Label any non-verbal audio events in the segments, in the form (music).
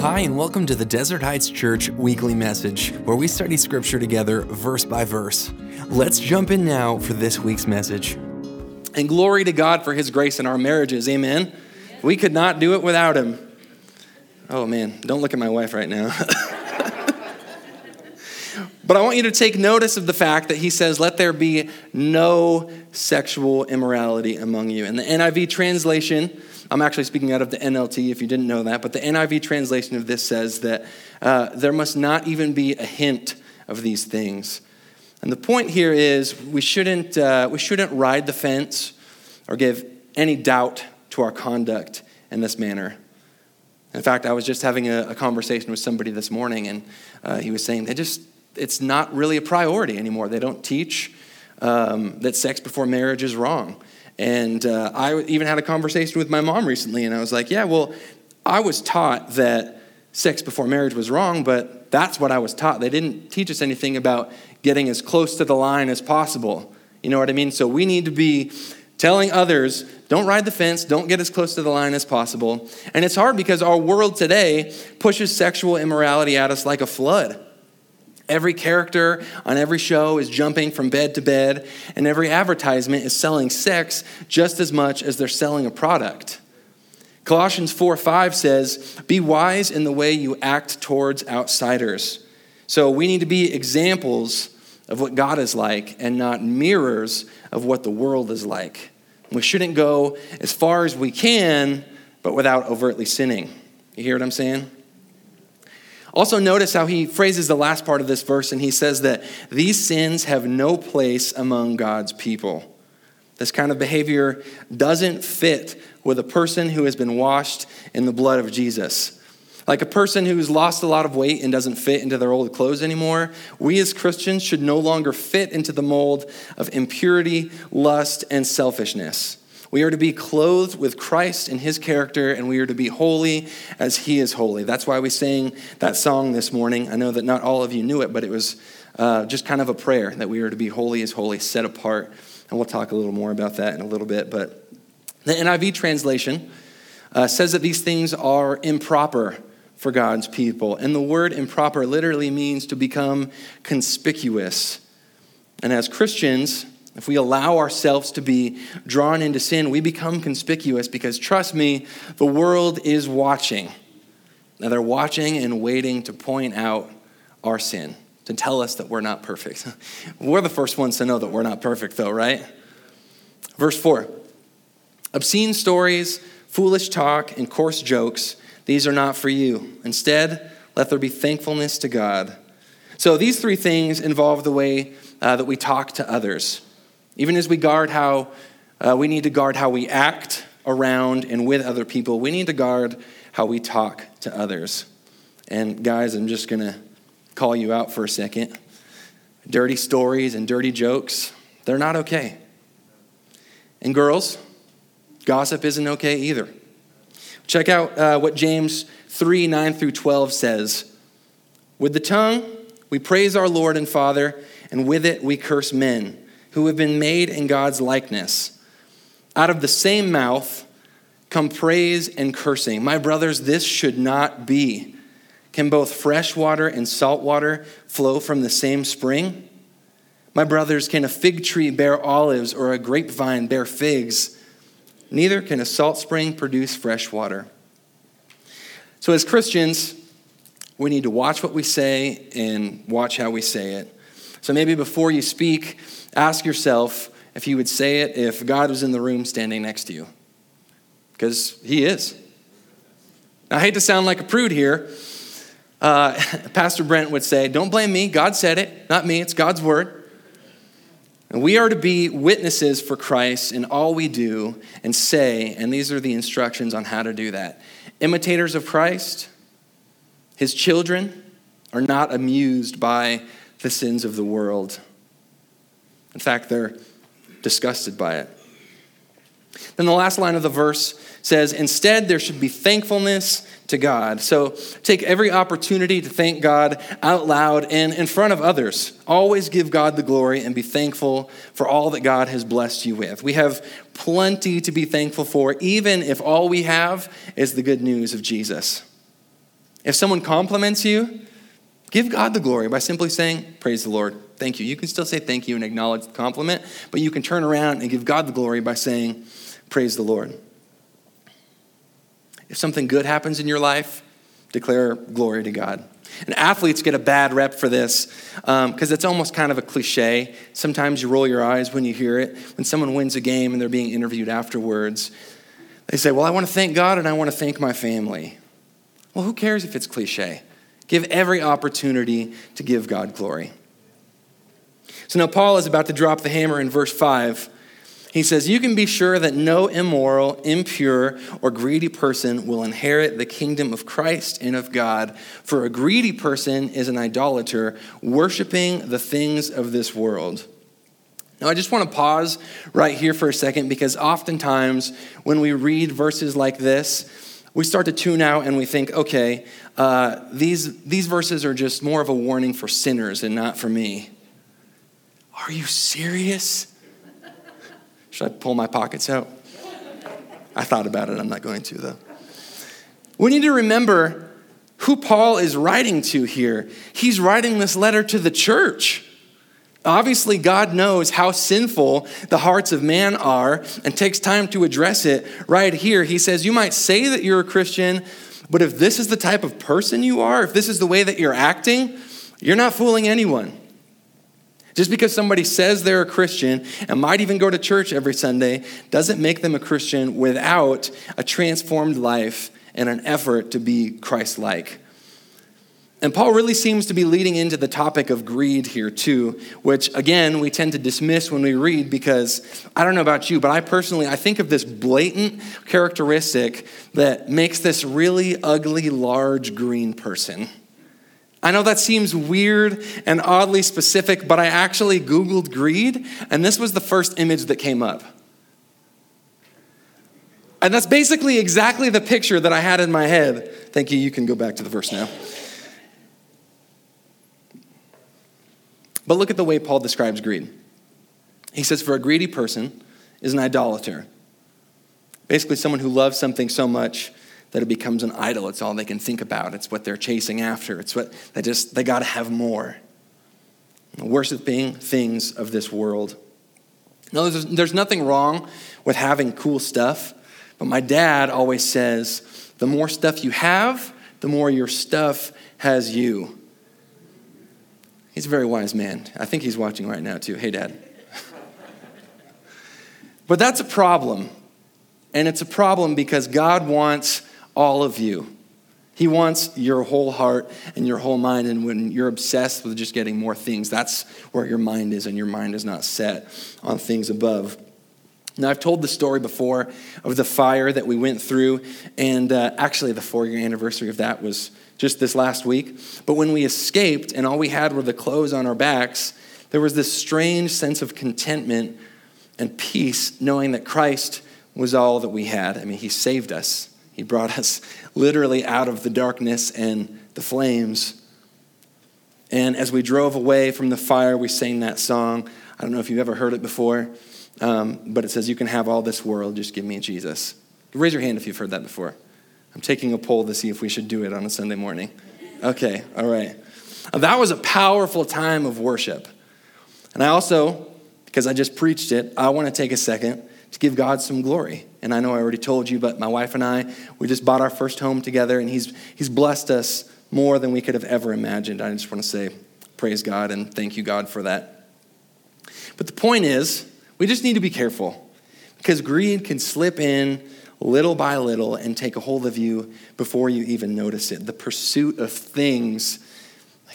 Hi, and welcome to the Desert Heights Church weekly message, where we study scripture together verse by verse. Let's jump in now for this week's message. And glory to God for his grace in our marriages. Amen. We could not do it without him. Oh man, don't look at my wife right now. (laughs) but I want you to take notice of the fact that he says, Let there be no sexual immorality among you. And the NIV translation, I'm actually speaking out of the NLT if you didn't know that, but the NIV translation of this says that uh, there must not even be a hint of these things. And the point here is we shouldn't, uh, we shouldn't ride the fence or give any doubt to our conduct in this manner. In fact, I was just having a, a conversation with somebody this morning, and uh, he was saying they just, it's not really a priority anymore. They don't teach um, that sex before marriage is wrong. And uh, I even had a conversation with my mom recently, and I was like, yeah, well, I was taught that sex before marriage was wrong, but that's what I was taught. They didn't teach us anything about getting as close to the line as possible. You know what I mean? So we need to be telling others don't ride the fence, don't get as close to the line as possible. And it's hard because our world today pushes sexual immorality at us like a flood. Every character on every show is jumping from bed to bed, and every advertisement is selling sex just as much as they're selling a product. Colossians 4 5 says, Be wise in the way you act towards outsiders. So we need to be examples of what God is like and not mirrors of what the world is like. We shouldn't go as far as we can, but without overtly sinning. You hear what I'm saying? Also, notice how he phrases the last part of this verse, and he says that these sins have no place among God's people. This kind of behavior doesn't fit with a person who has been washed in the blood of Jesus. Like a person who's lost a lot of weight and doesn't fit into their old clothes anymore, we as Christians should no longer fit into the mold of impurity, lust, and selfishness. We are to be clothed with Christ and his character, and we are to be holy as he is holy. That's why we sang that song this morning. I know that not all of you knew it, but it was uh, just kind of a prayer that we are to be holy as holy, set apart. And we'll talk a little more about that in a little bit. But the NIV translation uh, says that these things are improper for God's people. And the word improper literally means to become conspicuous. And as Christians, if we allow ourselves to be drawn into sin, we become conspicuous because, trust me, the world is watching. Now, they're watching and waiting to point out our sin, to tell us that we're not perfect. (laughs) we're the first ones to know that we're not perfect, though, right? Verse 4 Obscene stories, foolish talk, and coarse jokes, these are not for you. Instead, let there be thankfulness to God. So, these three things involve the way uh, that we talk to others. Even as we guard how uh, we need to guard how we act around and with other people, we need to guard how we talk to others. And guys, I'm just going to call you out for a second. Dirty stories and dirty jokes, they're not okay. And girls, gossip isn't okay either. Check out uh, what James 3 9 through 12 says. With the tongue, we praise our Lord and Father, and with it, we curse men who have been made in God's likeness. Out of the same mouth come praise and cursing. My brothers, this should not be. Can both fresh water and salt water flow from the same spring? My brothers, can a fig tree bear olives or a grapevine bear figs? Neither can a salt spring produce fresh water. So, as Christians, we need to watch what we say and watch how we say it. So, maybe before you speak, ask yourself if you would say it if God was in the room standing next to you. Because he is. I hate to sound like a prude here. Uh, (laughs) Pastor Brent would say, Don't blame me. God said it, not me. It's God's word. And we are to be witnesses for Christ in all we do and say, and these are the instructions on how to do that. Imitators of Christ, his children, are not amused by the sins of the world. In fact, they're disgusted by it. Then the last line of the verse says, Instead, there should be thankfulness to God. So take every opportunity to thank God out loud and in front of others. Always give God the glory and be thankful for all that God has blessed you with. We have plenty to be thankful for, even if all we have is the good news of Jesus. If someone compliments you, give God the glory by simply saying, Praise the Lord. Thank you. You can still say thank you and acknowledge the compliment, but you can turn around and give God the glory by saying, Praise the Lord. If something good happens in your life, declare glory to God. And athletes get a bad rep for this because um, it's almost kind of a cliche. Sometimes you roll your eyes when you hear it. When someone wins a game and they're being interviewed afterwards, they say, Well, I want to thank God and I want to thank my family. Well, who cares if it's cliche? Give every opportunity to give God glory. So now Paul is about to drop the hammer in verse 5 he says, You can be sure that no immoral, impure, or greedy person will inherit the kingdom of Christ and of God. For a greedy person is an idolater, worshiping the things of this world. Now, I just want to pause right here for a second because oftentimes when we read verses like this, we start to tune out and we think, okay, uh, these, these verses are just more of a warning for sinners and not for me. Are you serious? Should I pull my pockets out? I thought about it. I'm not going to, though. We need to remember who Paul is writing to here. He's writing this letter to the church. Obviously, God knows how sinful the hearts of man are and takes time to address it right here. He says, You might say that you're a Christian, but if this is the type of person you are, if this is the way that you're acting, you're not fooling anyone. Just because somebody says they're a Christian and might even go to church every Sunday doesn't make them a Christian without a transformed life and an effort to be Christ like. And Paul really seems to be leading into the topic of greed here, too, which again, we tend to dismiss when we read because I don't know about you, but I personally, I think of this blatant characteristic that makes this really ugly, large green person. I know that seems weird and oddly specific, but I actually Googled greed, and this was the first image that came up. And that's basically exactly the picture that I had in my head. Thank you. You can go back to the verse now. But look at the way Paul describes greed. He says, For a greedy person is an idolater. Basically, someone who loves something so much that it becomes an idol. It's all they can think about. It's what they're chasing after. It's what they just, they got to have more. Worshipping things of this world. No, there's, there's nothing wrong with having cool stuff, but my dad always says the more stuff you have, the more your stuff has you. He's a very wise man. I think he's watching right now, too. Hey, Dad. (laughs) but that's a problem. And it's a problem because God wants all of you. He wants your whole heart and your whole mind. And when you're obsessed with just getting more things, that's where your mind is, and your mind is not set on things above. Now, I've told the story before of the fire that we went through, and uh, actually, the four year anniversary of that was just this last week. But when we escaped and all we had were the clothes on our backs, there was this strange sense of contentment and peace knowing that Christ was all that we had. I mean, He saved us. He brought us literally out of the darkness and the flames. And as we drove away from the fire, we sang that song. I don't know if you've ever heard it before, um, but it says, You can have all this world, just give me Jesus. Raise your hand if you've heard that before. I'm taking a poll to see if we should do it on a Sunday morning. Okay, all right. That was a powerful time of worship. And I also, because I just preached it, I want to take a second to give God some glory. And I know I already told you, but my wife and I, we just bought our first home together, and He's, he's blessed us more than we could have ever imagined. I just want to say, praise God and thank you, God, for that. But the point is, we just need to be careful because greed can slip in little by little and take a hold of you before you even notice it. The pursuit of things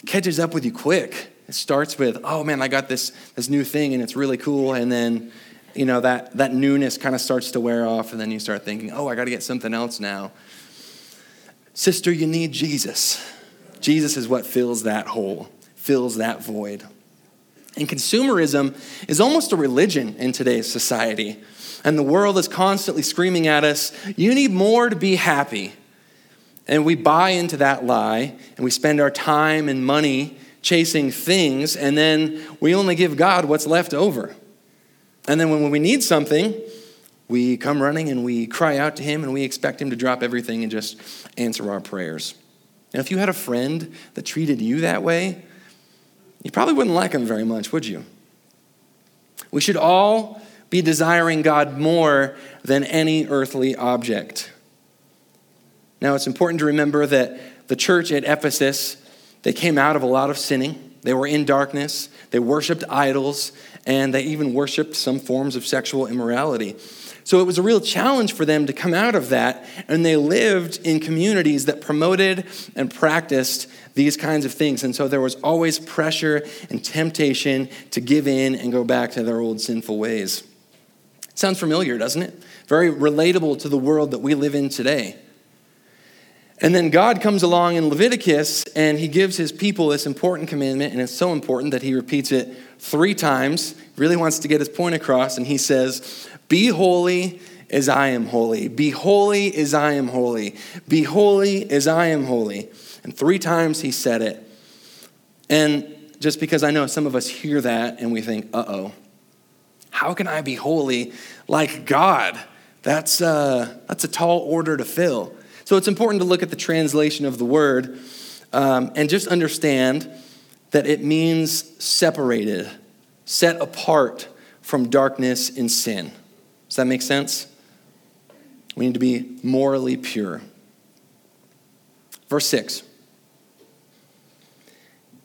catches up with you quick. It starts with, oh man, I got this, this new thing and it's really cool. And then you know, that, that newness kind of starts to wear off, and then you start thinking, oh, I got to get something else now. Sister, you need Jesus. Jesus is what fills that hole, fills that void. And consumerism is almost a religion in today's society. And the world is constantly screaming at us, you need more to be happy. And we buy into that lie, and we spend our time and money chasing things, and then we only give God what's left over. And then when we need something, we come running and we cry out to Him and we expect Him to drop everything and just answer our prayers. And if you had a friend that treated you that way, you probably wouldn't like him very much, would you? We should all be desiring God more than any earthly object. Now, it's important to remember that the church at Ephesus, they came out of a lot of sinning. They were in darkness. They worshiped idols, and they even worshiped some forms of sexual immorality. So it was a real challenge for them to come out of that, and they lived in communities that promoted and practiced these kinds of things. And so there was always pressure and temptation to give in and go back to their old sinful ways. Sounds familiar, doesn't it? Very relatable to the world that we live in today. And then God comes along in Leviticus and he gives his people this important commandment, and it's so important that he repeats it three times. Really wants to get his point across, and he says, be holy as I am holy. Be holy as I am holy. Be holy as I am holy. And three times he said it. And just because I know some of us hear that and we think, uh oh, how can I be holy like God? That's, uh, that's a tall order to fill. So it's important to look at the translation of the word um, and just understand that it means separated, set apart from darkness and sin. Does that make sense? We need to be morally pure. Verse 6.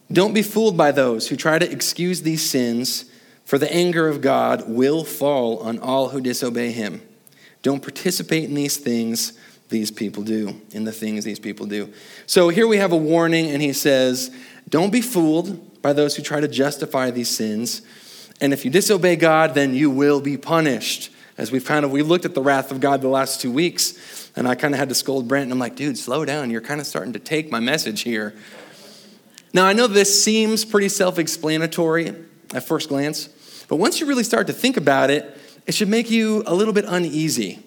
Don't be fooled by those who try to excuse these sins, for the anger of God will fall on all who disobey him. Don't participate in these things these people do, in the things these people do. So here we have a warning, and he says, Don't be fooled by those who try to justify these sins. And if you disobey God, then you will be punished as we've kind of we looked at the wrath of God the last two weeks, and I kind of had to scold Brent, and I'm like, dude, slow down. You're kind of starting to take my message here. Now I know this seems pretty self-explanatory at first glance, but once you really start to think about it, it should make you a little bit uneasy.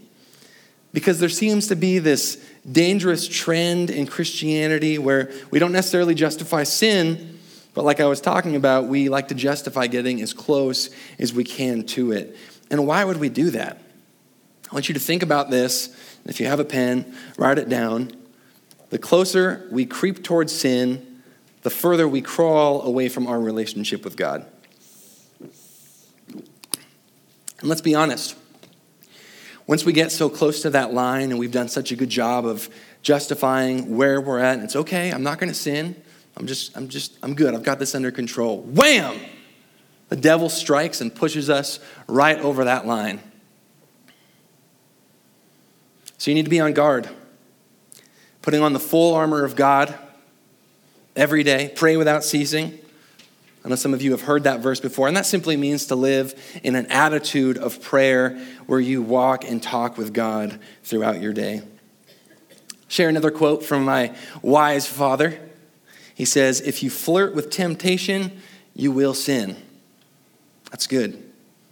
Because there seems to be this dangerous trend in Christianity where we don't necessarily justify sin, but like I was talking about, we like to justify getting as close as we can to it. And why would we do that? I want you to think about this. If you have a pen, write it down. The closer we creep towards sin, the further we crawl away from our relationship with God. And let's be honest. Once we get so close to that line and we've done such a good job of justifying where we're at, and it's okay, I'm not going to sin. I'm just, I'm just, I'm good. I've got this under control. Wham! The devil strikes and pushes us right over that line. So you need to be on guard, putting on the full armor of God every day, pray without ceasing. I know some of you have heard that verse before, and that simply means to live in an attitude of prayer where you walk and talk with God throughout your day. Share another quote from my wise father. He says, If you flirt with temptation, you will sin. That's good.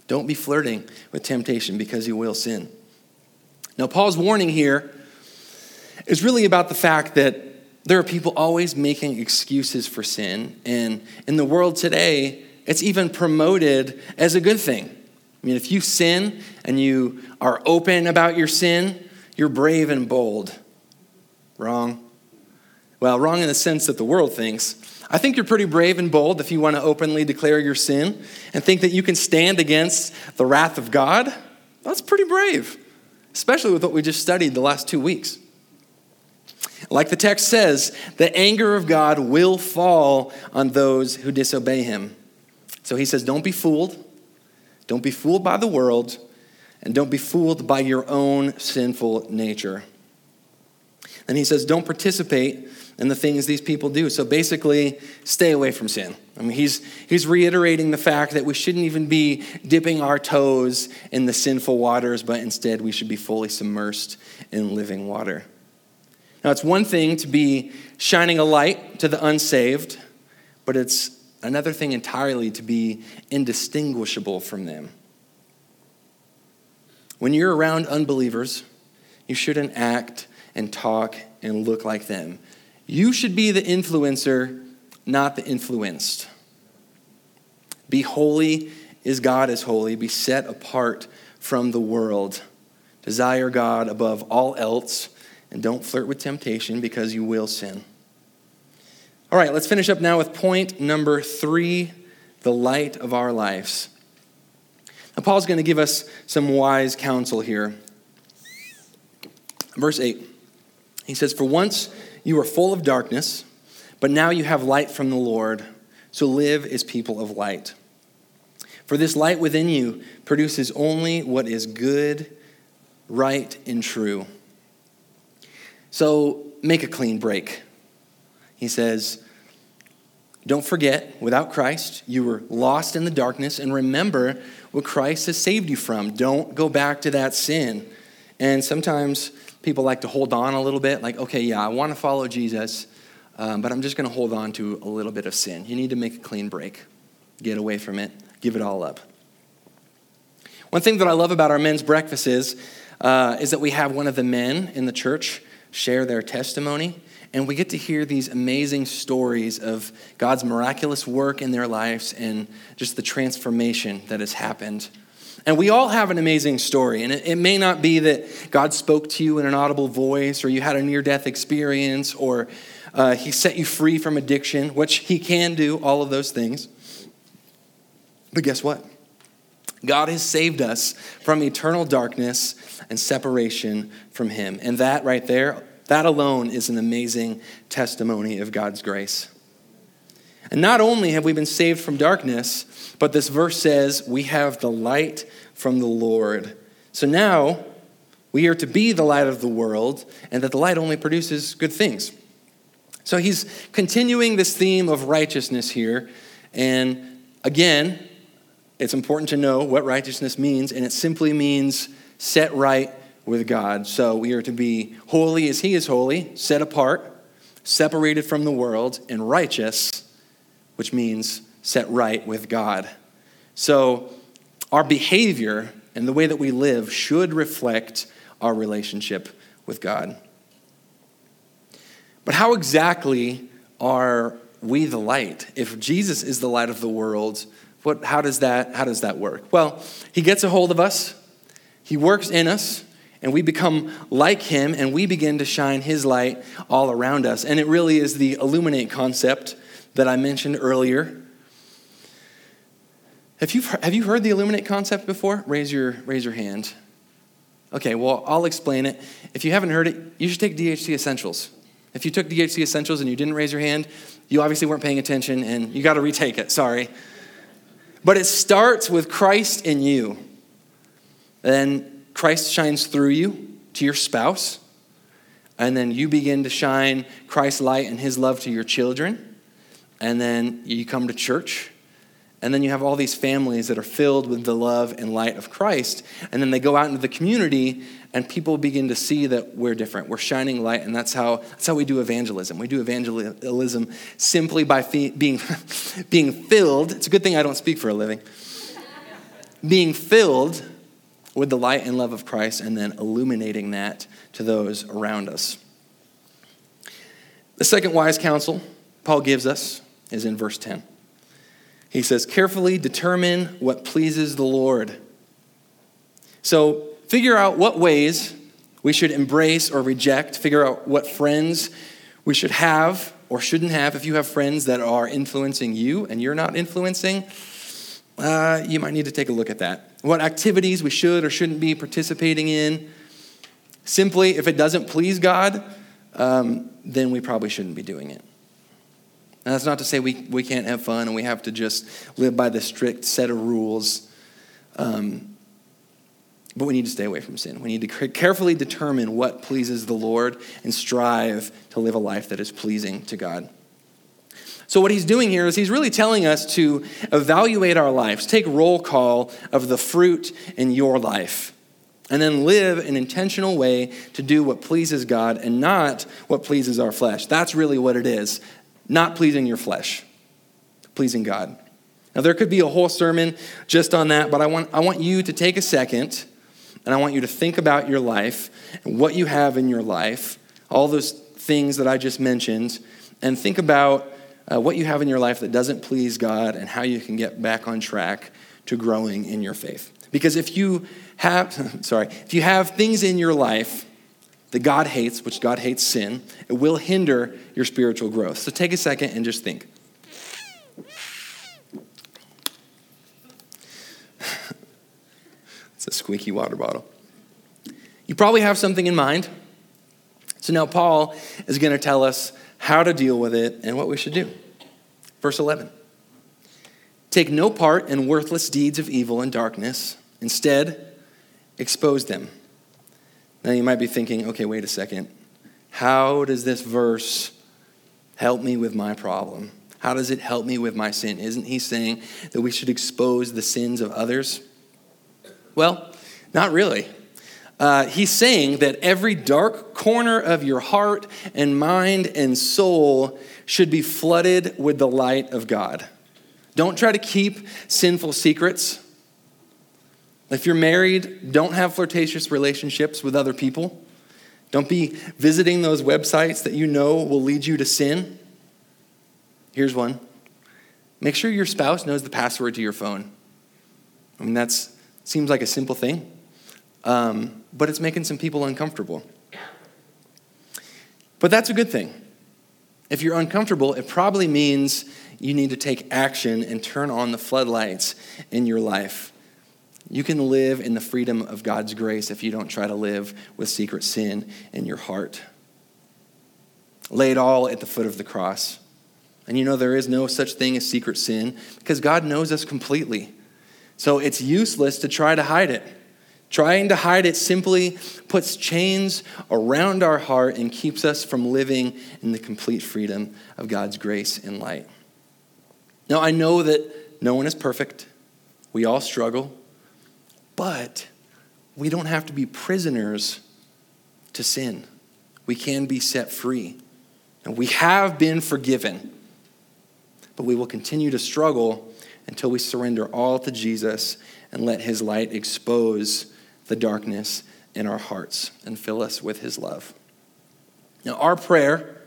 Don't be flirting with temptation because you will sin. Now, Paul's warning here is really about the fact that there are people always making excuses for sin. And in the world today, it's even promoted as a good thing. I mean, if you sin and you are open about your sin, you're brave and bold. Wrong. Well, wrong in the sense that the world thinks. I think you're pretty brave and bold if you want to openly declare your sin and think that you can stand against the wrath of God. That's pretty brave, especially with what we just studied the last two weeks. Like the text says, the anger of God will fall on those who disobey him. So he says, don't be fooled. Don't be fooled by the world, and don't be fooled by your own sinful nature. And he says, don't participate and the things these people do. So basically, stay away from sin. I mean, he's, he's reiterating the fact that we shouldn't even be dipping our toes in the sinful waters, but instead we should be fully submersed in living water. Now, it's one thing to be shining a light to the unsaved, but it's another thing entirely to be indistinguishable from them. When you're around unbelievers, you shouldn't act and talk and look like them. You should be the influencer, not the influenced. Be holy as God is holy. Be set apart from the world. Desire God above all else, and don't flirt with temptation because you will sin. All right, let's finish up now with point number three the light of our lives. Now, Paul's going to give us some wise counsel here. Verse 8, he says, For once you were full of darkness, but now you have light from the Lord, so live as people of light. For this light within you produces only what is good, right, and true. So make a clean break. He says, Don't forget, without Christ, you were lost in the darkness, and remember what Christ has saved you from. Don't go back to that sin. And sometimes people like to hold on a little bit, like, okay, yeah, I want to follow Jesus, um, but I'm just going to hold on to a little bit of sin. You need to make a clean break, get away from it, give it all up. One thing that I love about our men's breakfast is, uh, is that we have one of the men in the church share their testimony, and we get to hear these amazing stories of God's miraculous work in their lives and just the transformation that has happened. And we all have an amazing story. And it, it, may not be that God spoke to you in an audible voice, or you had a near death experience, or uh, He set you free from addiction, which He can do, all of those things. But guess what? God has saved us from eternal darkness and separation from Him. And that right there, that alone is an amazing testimony of God's grace. And not only have we been saved from darkness, but this verse says we have the light from the Lord. So now we are to be the light of the world, and that the light only produces good things. So he's continuing this theme of righteousness here. And again, it's important to know what righteousness means, and it simply means set right with God. So we are to be holy as He is holy, set apart, separated from the world, and righteous, which means set right with God. So our behavior and the way that we live should reflect our relationship with God. But how exactly are we the light? If Jesus is the light of the world, what, how, does that, how does that work? Well, he gets a hold of us, he works in us, and we become like him, and we begin to shine his light all around us. And it really is the illuminate concept that I mentioned earlier. Have you, have you heard the illuminate concept before? Raise your, raise your hand. Okay, well, I'll explain it. If you haven't heard it, you should take DHC Essentials. If you took DHC Essentials and you didn't raise your hand, you obviously weren't paying attention and you got to retake it. Sorry. But it starts with Christ in you. Then Christ shines through you to your spouse. And then you begin to shine Christ's light and his love to your children. And then you come to church. And then you have all these families that are filled with the love and light of Christ. And then they go out into the community and people begin to see that we're different. We're shining light, and that's how, that's how we do evangelism. We do evangelism simply by being, (laughs) being filled. It's a good thing I don't speak for a living. being filled with the light and love of Christ, and then illuminating that to those around us. The second wise counsel Paul gives us is in verse 10. He says, Carefully determine what pleases the Lord. So figure out what ways we should embrace or reject, figure out what friends we should have or shouldn't have. If you have friends that are influencing you and you're not influencing, uh, you might need to take a look at that. What activities we should or shouldn't be participating in. Simply, if it doesn't please God, um, then we probably shouldn't be doing it. And that's not to say we, we can't have fun and we have to just live by the strict set of rules. Um, but we need to stay away from sin. We need to carefully determine what pleases the Lord and strive to live a life that is pleasing to God. So, what he's doing here is he's really telling us to evaluate our lives, take roll call of the fruit in your life, and then live an intentional way to do what pleases God and not what pleases our flesh. That's really what it is not pleasing your flesh, pleasing God. Now, there could be a whole sermon just on that, but I want, I want you to take a second and I want you to think about your life and what you have in your life, all those things that I just mentioned, and think about uh, what you have in your life that doesn't please God and how you can get back on track to growing in your faith. Because if you have, (laughs) sorry, if you have things in your life that God hates, which God hates sin, it will hinder your spiritual growth. So take a second and just think. It's a squeaky water bottle. You probably have something in mind. So now Paul is going to tell us how to deal with it and what we should do. Verse 11 Take no part in worthless deeds of evil and darkness, instead, expose them. Now you might be thinking, okay, wait a second. How does this verse help me with my problem? How does it help me with my sin? Isn't he saying that we should expose the sins of others? Well, not really. Uh, he's saying that every dark corner of your heart and mind and soul should be flooded with the light of God. Don't try to keep sinful secrets. If you're married, don't have flirtatious relationships with other people. Don't be visiting those websites that you know will lead you to sin. Here's one make sure your spouse knows the password to your phone. I mean, that seems like a simple thing, um, but it's making some people uncomfortable. But that's a good thing. If you're uncomfortable, it probably means you need to take action and turn on the floodlights in your life. You can live in the freedom of God's grace if you don't try to live with secret sin in your heart. Lay it all at the foot of the cross. And you know, there is no such thing as secret sin because God knows us completely. So it's useless to try to hide it. Trying to hide it simply puts chains around our heart and keeps us from living in the complete freedom of God's grace and light. Now, I know that no one is perfect. We all struggle. But we don't have to be prisoners to sin. We can be set free. And we have been forgiven. But we will continue to struggle until we surrender all to Jesus and let his light expose the darkness in our hearts and fill us with his love. Now, our prayer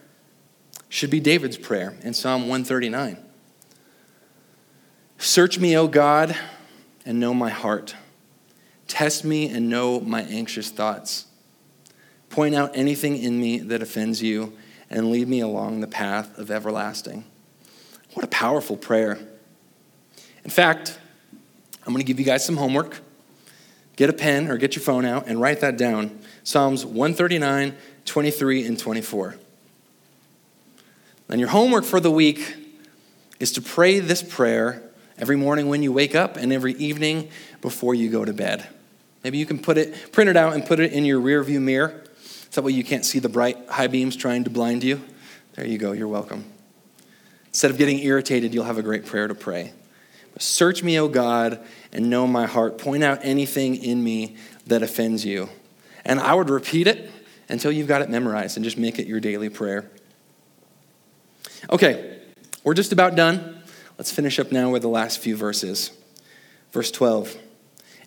should be David's prayer in Psalm 139. Search me, O God, and know my heart. Test me and know my anxious thoughts. Point out anything in me that offends you and lead me along the path of everlasting. What a powerful prayer. In fact, I'm going to give you guys some homework. Get a pen or get your phone out and write that down Psalms 139, 23, and 24. And your homework for the week is to pray this prayer every morning when you wake up and every evening before you go to bed. Maybe you can put it, print it out and put it in your rear view mirror. That way you can't see the bright high beams trying to blind you. There you go, you're welcome. Instead of getting irritated, you'll have a great prayer to pray. Search me, O God, and know my heart. Point out anything in me that offends you. And I would repeat it until you've got it memorized and just make it your daily prayer. Okay, we're just about done. Let's finish up now with the last few verses. Verse 12.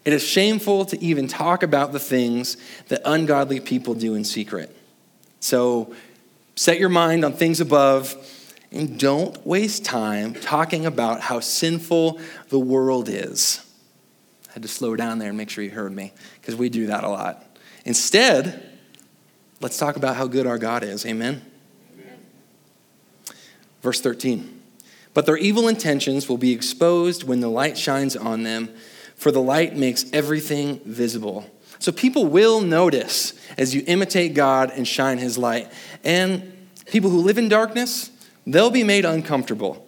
It is shameful to even talk about the things that ungodly people do in secret. So set your mind on things above and don't waste time talking about how sinful the world is. I had to slow down there and make sure you heard me because we do that a lot. Instead, let's talk about how good our God is. Amen? Amen. Verse 13. But their evil intentions will be exposed when the light shines on them for the light makes everything visible. So people will notice as you imitate God and shine his light. And people who live in darkness, they'll be made uncomfortable.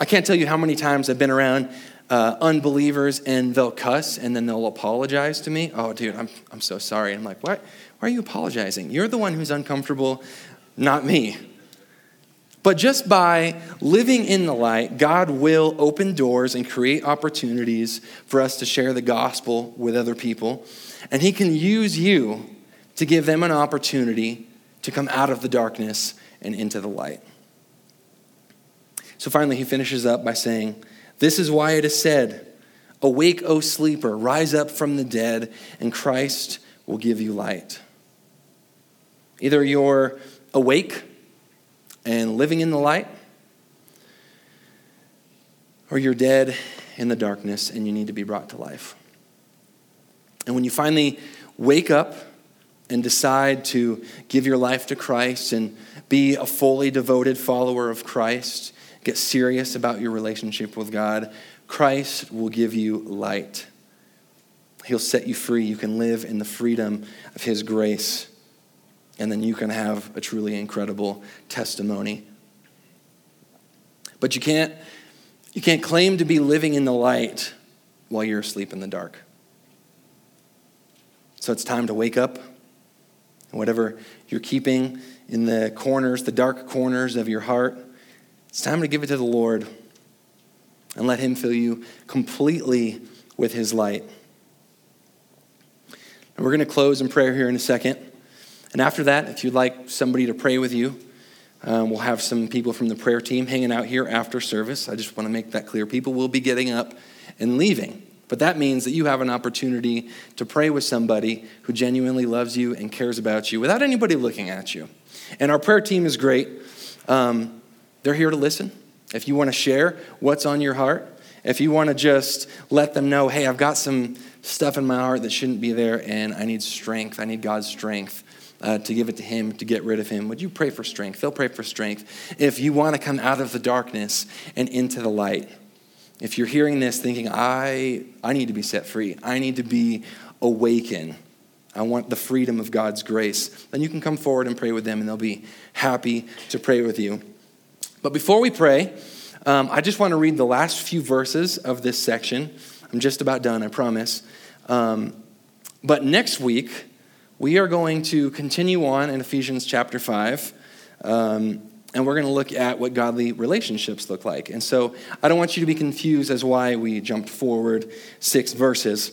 I can't tell you how many times I've been around uh, unbelievers and they'll cuss and then they'll apologize to me. Oh, dude, I'm, I'm so sorry. I'm like, what? Why are you apologizing? You're the one who's uncomfortable, not me. But just by living in the light, God will open doors and create opportunities for us to share the gospel with other people. And He can use you to give them an opportunity to come out of the darkness and into the light. So finally, he finishes up by saying, This is why it is said, Awake, O sleeper, rise up from the dead, and Christ will give you light. Either you're awake and living in the light, or you're dead in the darkness and you need to be brought to life. And when you finally wake up and decide to give your life to Christ and be a fully devoted follower of Christ, get serious about your relationship with God, Christ will give you light. He'll set you free. You can live in the freedom of His grace. And then you can have a truly incredible testimony. But you can't, you can't claim to be living in the light while you're asleep in the dark. So it's time to wake up. And whatever you're keeping in the corners, the dark corners of your heart, it's time to give it to the Lord and let Him fill you completely with His light. And we're going to close in prayer here in a second. And after that, if you'd like somebody to pray with you, um, we'll have some people from the prayer team hanging out here after service. I just want to make that clear. People will be getting up and leaving. But that means that you have an opportunity to pray with somebody who genuinely loves you and cares about you without anybody looking at you. And our prayer team is great. Um, they're here to listen. If you want to share what's on your heart, if you want to just let them know, hey, I've got some stuff in my heart that shouldn't be there, and I need strength. I need God's strength. Uh, to give it to him, to get rid of him. Would you pray for strength? They'll pray for strength. If you want to come out of the darkness and into the light, if you're hearing this thinking, I, I need to be set free, I need to be awakened, I want the freedom of God's grace, then you can come forward and pray with them, and they'll be happy to pray with you. But before we pray, um, I just want to read the last few verses of this section. I'm just about done, I promise. Um, but next week, we are going to continue on in Ephesians chapter 5. Um, and we're going to look at what godly relationships look like. And so I don't want you to be confused as why we jumped forward six verses.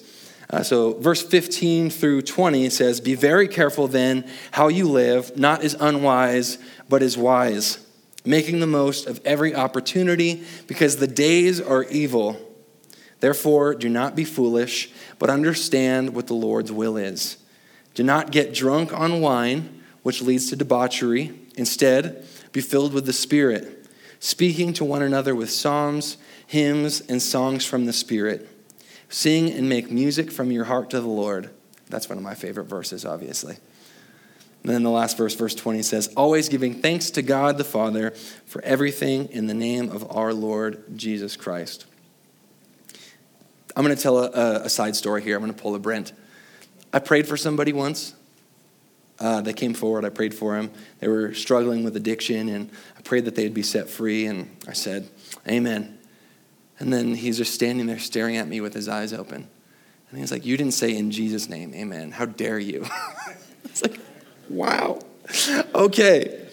Uh, so, verse 15 through 20 says, Be very careful then how you live, not as unwise, but as wise, making the most of every opportunity, because the days are evil. Therefore, do not be foolish, but understand what the Lord's will is. Do not get drunk on wine, which leads to debauchery. Instead, be filled with the Spirit, speaking to one another with psalms, hymns, and songs from the Spirit. Sing and make music from your heart to the Lord. That's one of my favorite verses, obviously. And then the last verse, verse 20 says, Always giving thanks to God the Father for everything in the name of our Lord Jesus Christ. I'm going to tell a, a side story here. I'm going to pull a Brent. I prayed for somebody once uh, they came forward. I prayed for them. They were struggling with addiction, and I prayed that they'd be set free. And I said, Amen. And then he's just standing there staring at me with his eyes open. And he's like, You didn't say in Jesus' name, Amen. How dare you? (laughs) it's like, Wow. Okay.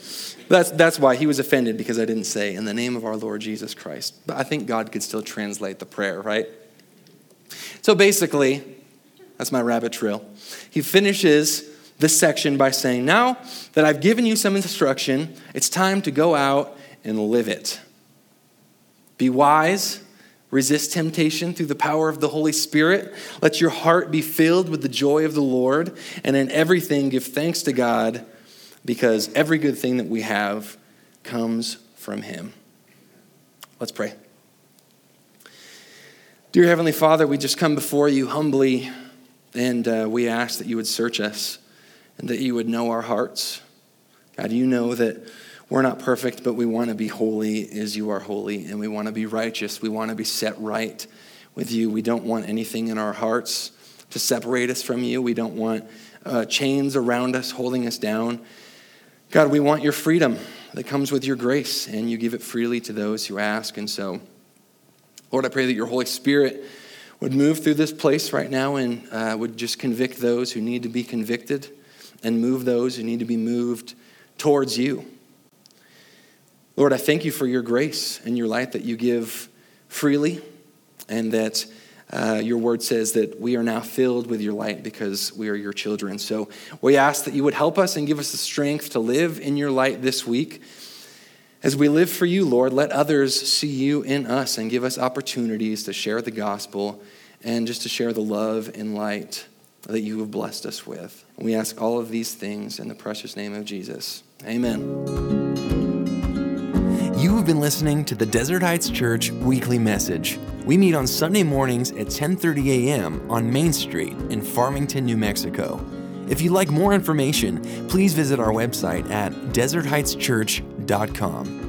That's, that's why he was offended because I didn't say in the name of our Lord Jesus Christ. But I think God could still translate the prayer, right? So basically, that's my rabbit trail. He finishes this section by saying, Now that I've given you some instruction, it's time to go out and live it. Be wise, resist temptation through the power of the Holy Spirit. Let your heart be filled with the joy of the Lord, and in everything give thanks to God, because every good thing that we have comes from Him. Let's pray. Dear Heavenly Father, we just come before you humbly, and uh, we ask that you would search us and that you would know our hearts. God, you know that we're not perfect, but we want to be holy as you are holy, and we want to be righteous. We want to be set right with you. We don't want anything in our hearts to separate us from you. We don't want uh, chains around us holding us down. God, we want your freedom that comes with your grace, and you give it freely to those who ask. And so, Lord, I pray that your Holy Spirit would move through this place right now and uh, would just convict those who need to be convicted and move those who need to be moved towards you. Lord, I thank you for your grace and your light that you give freely, and that uh, your word says that we are now filled with your light because we are your children. So we ask that you would help us and give us the strength to live in your light this week. As we live for you, Lord, let others see you in us and give us opportunities to share the gospel and just to share the love and light that you have blessed us with. And we ask all of these things in the precious name of Jesus. Amen. You have been listening to the Desert Heights Church weekly message. We meet on Sunday mornings at 10:30 a.m. on Main Street in Farmington, New Mexico. If you'd like more information, please visit our website at desertheightschurch.com.